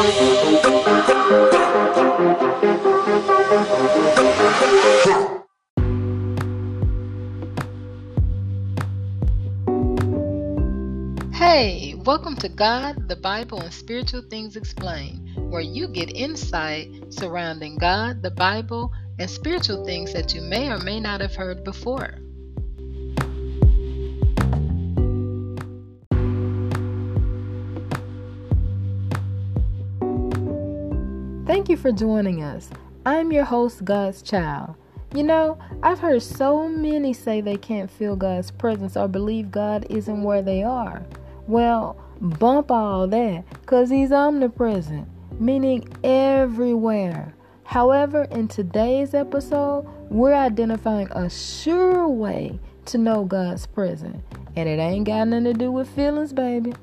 Hey, welcome to God, the Bible, and Spiritual Things Explained, where you get insight surrounding God, the Bible, and spiritual things that you may or may not have heard before. You for joining us. I'm your host, God's Child. You know, I've heard so many say they can't feel God's presence or believe God isn't where they are. Well, bump all that because He's omnipresent, meaning everywhere. However, in today's episode, we're identifying a sure way to know God's presence. And it ain't got nothing to do with feelings, baby.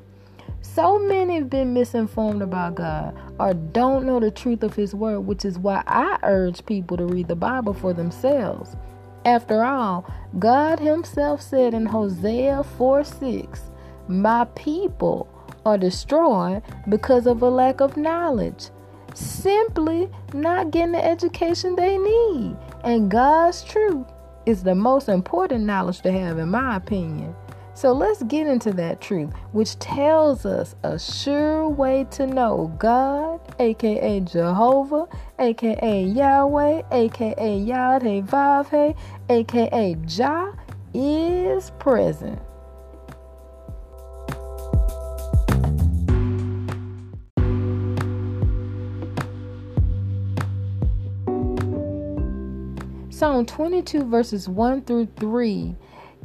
So many have been misinformed about God or don't know the truth of His Word, which is why I urge people to read the Bible for themselves. After all, God Himself said in Hosea 4 6, My people are destroyed because of a lack of knowledge, simply not getting the education they need. And God's truth is the most important knowledge to have, in my opinion. So let's get into that truth, which tells us a sure way to know God, aka Jehovah, aka Yahweh, aka Vav aka Jah, is present. Psalm 22, verses 1 through 3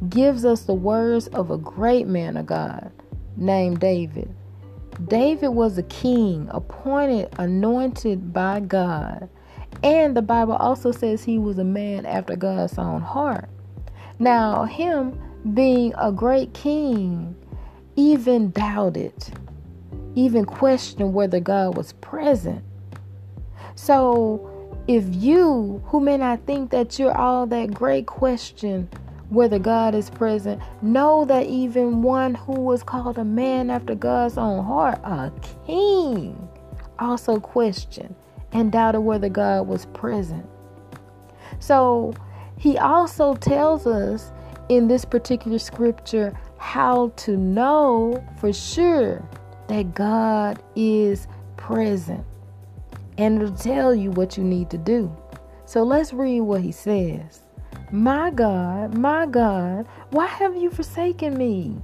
gives us the words of a great man of God named David. David was a king, appointed, anointed by God. And the Bible also says he was a man after God's own heart. Now, him being a great king, even doubted, even questioned whether God was present. So, if you, who may not think that you're all that great, question whether God is present, know that even one who was called a man after God's own heart, a king, also questioned and doubted whether God was present. So he also tells us in this particular scripture how to know for sure that God is present. And it'll tell you what you need to do. So let's read what he says. My God, my God, why have you forsaken me?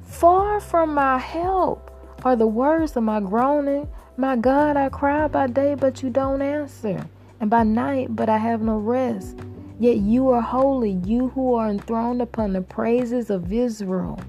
Far from my help are the words of my groaning. My God, I cry by day, but you don't answer, and by night, but I have no rest. Yet you are holy, you who are enthroned upon the praises of Israel.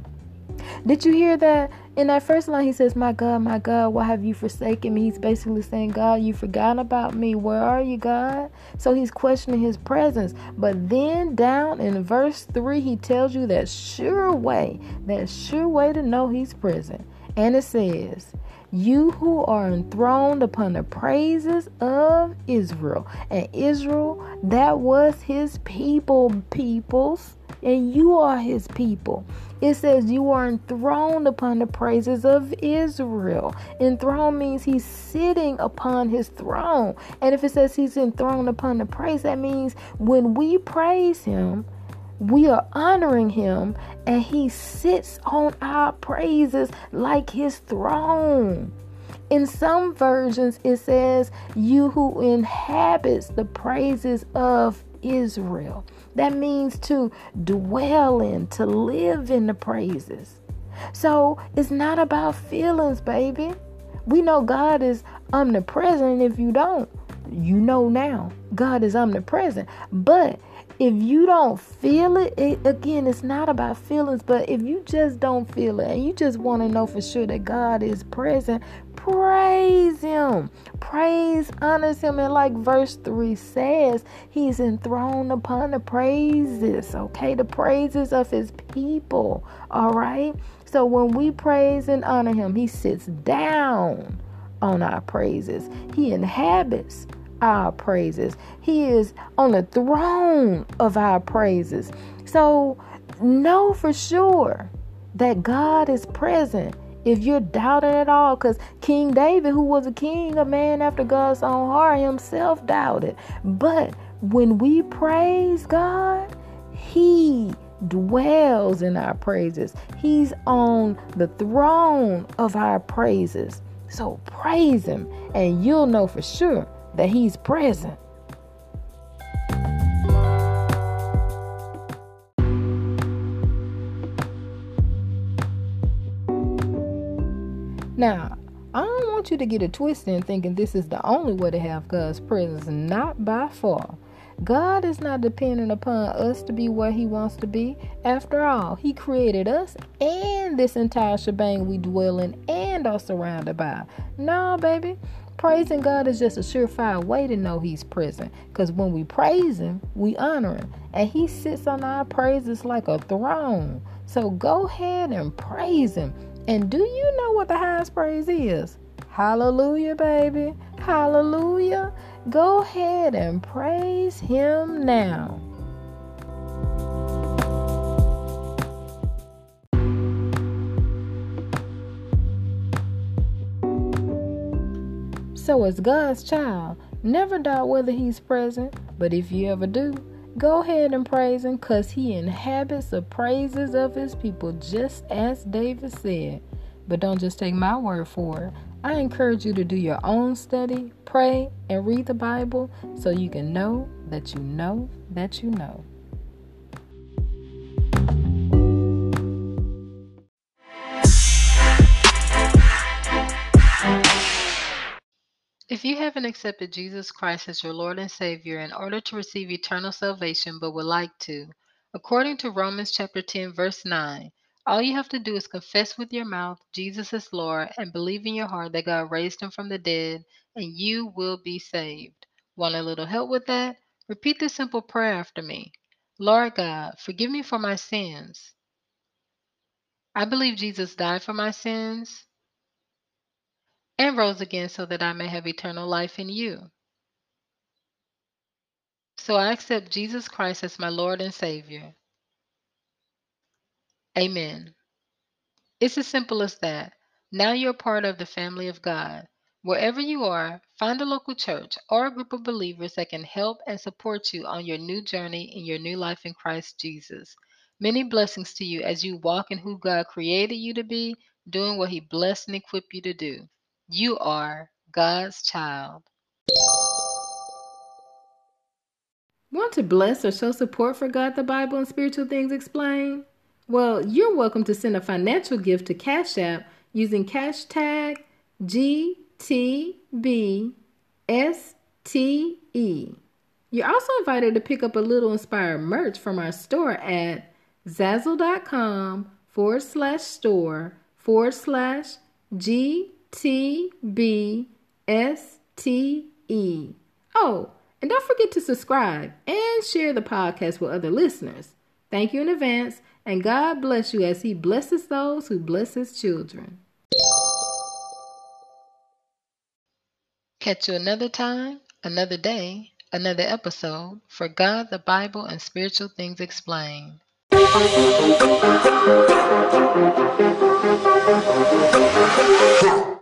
Did you hear that? In that first line, he says, My God, my God, why have you forsaken me? He's basically saying, God, you forgotten about me. Where are you, God? So he's questioning his presence. But then down in verse 3, he tells you that sure way, that sure way to know he's present. And it says, You who are enthroned upon the praises of Israel. And Israel, that was his people, peoples. And you are his people. It says, You are enthroned upon the praises of Israel. Enthroned means he's sitting upon his throne. And if it says he's enthroned upon the praise, that means when we praise him, we are honoring him and he sits on our praises like his throne. In some versions, it says, You who inhabits the praises of Israel. That means to dwell in, to live in the praises. So it's not about feelings, baby. We know God is omnipresent. If you don't, you know now God is omnipresent. But if you don't feel it, it, again, it's not about feelings, but if you just don't feel it and you just want to know for sure that God is present, praise Him. Praise honors Him. And like verse 3 says, He's enthroned upon the praises, okay? The praises of His people, all right? So when we praise and honor Him, He sits down on our praises, He inhabits our praises. He is on the throne of our praises. So know for sure that God is present if you're doubting at all, because King David, who was a king, a man after God's own heart, himself doubted. But when we praise God, He dwells in our praises. He's on the throne of our praises. So praise Him, and you'll know for sure that He's present. Now, I don't want you to get it twisted in thinking this is the only way to have God's presence. Not by far. God is not dependent upon us to be where He wants to be. After all, He created us and this entire shebang we dwell in are surrounded by. No, baby. Praising God is just a surefire way to know He's present. Because when we praise Him, we honor Him. And He sits on our praises like a throne. So go ahead and praise Him. And do you know what the highest praise is? Hallelujah, baby. Hallelujah. Go ahead and praise Him now. So, as God's child, never doubt whether He's present, but if you ever do, go ahead and praise Him because He inhabits the praises of His people, just as David said. But don't just take my word for it. I encourage you to do your own study, pray, and read the Bible so you can know that you know that you know. If you haven't accepted Jesus Christ as your Lord and Savior in order to receive eternal salvation but would like to, according to Romans chapter 10 verse 9, all you have to do is confess with your mouth Jesus is Lord and believe in your heart that God raised him from the dead, and you will be saved. Want a little help with that? Repeat this simple prayer after me Lord God, forgive me for my sins. I believe Jesus died for my sins and rose again so that I may have eternal life in you. So I accept Jesus Christ as my Lord and Savior. Amen. It's as simple as that. Now you're part of the family of God. Wherever you are, find a local church or a group of believers that can help and support you on your new journey in your new life in Christ Jesus. Many blessings to you as you walk in who God created you to be, doing what He blessed and equipped you to do. You are God's child. Want to bless or show support for God, the Bible, and spiritual things explained? Well, you're welcome to send a financial gift to Cash App using cash tag GTBSTE. You're also invited to pick up a little inspired merch from our store at zazzle.com forward slash store forward slash GTBSTE. Oh, and don't forget to subscribe and share the podcast with other listeners. Thank you in advance, and God bless you as He blesses those who bless His children. Catch you another time, another day, another episode for God, the Bible, and spiritual things explained. Huh.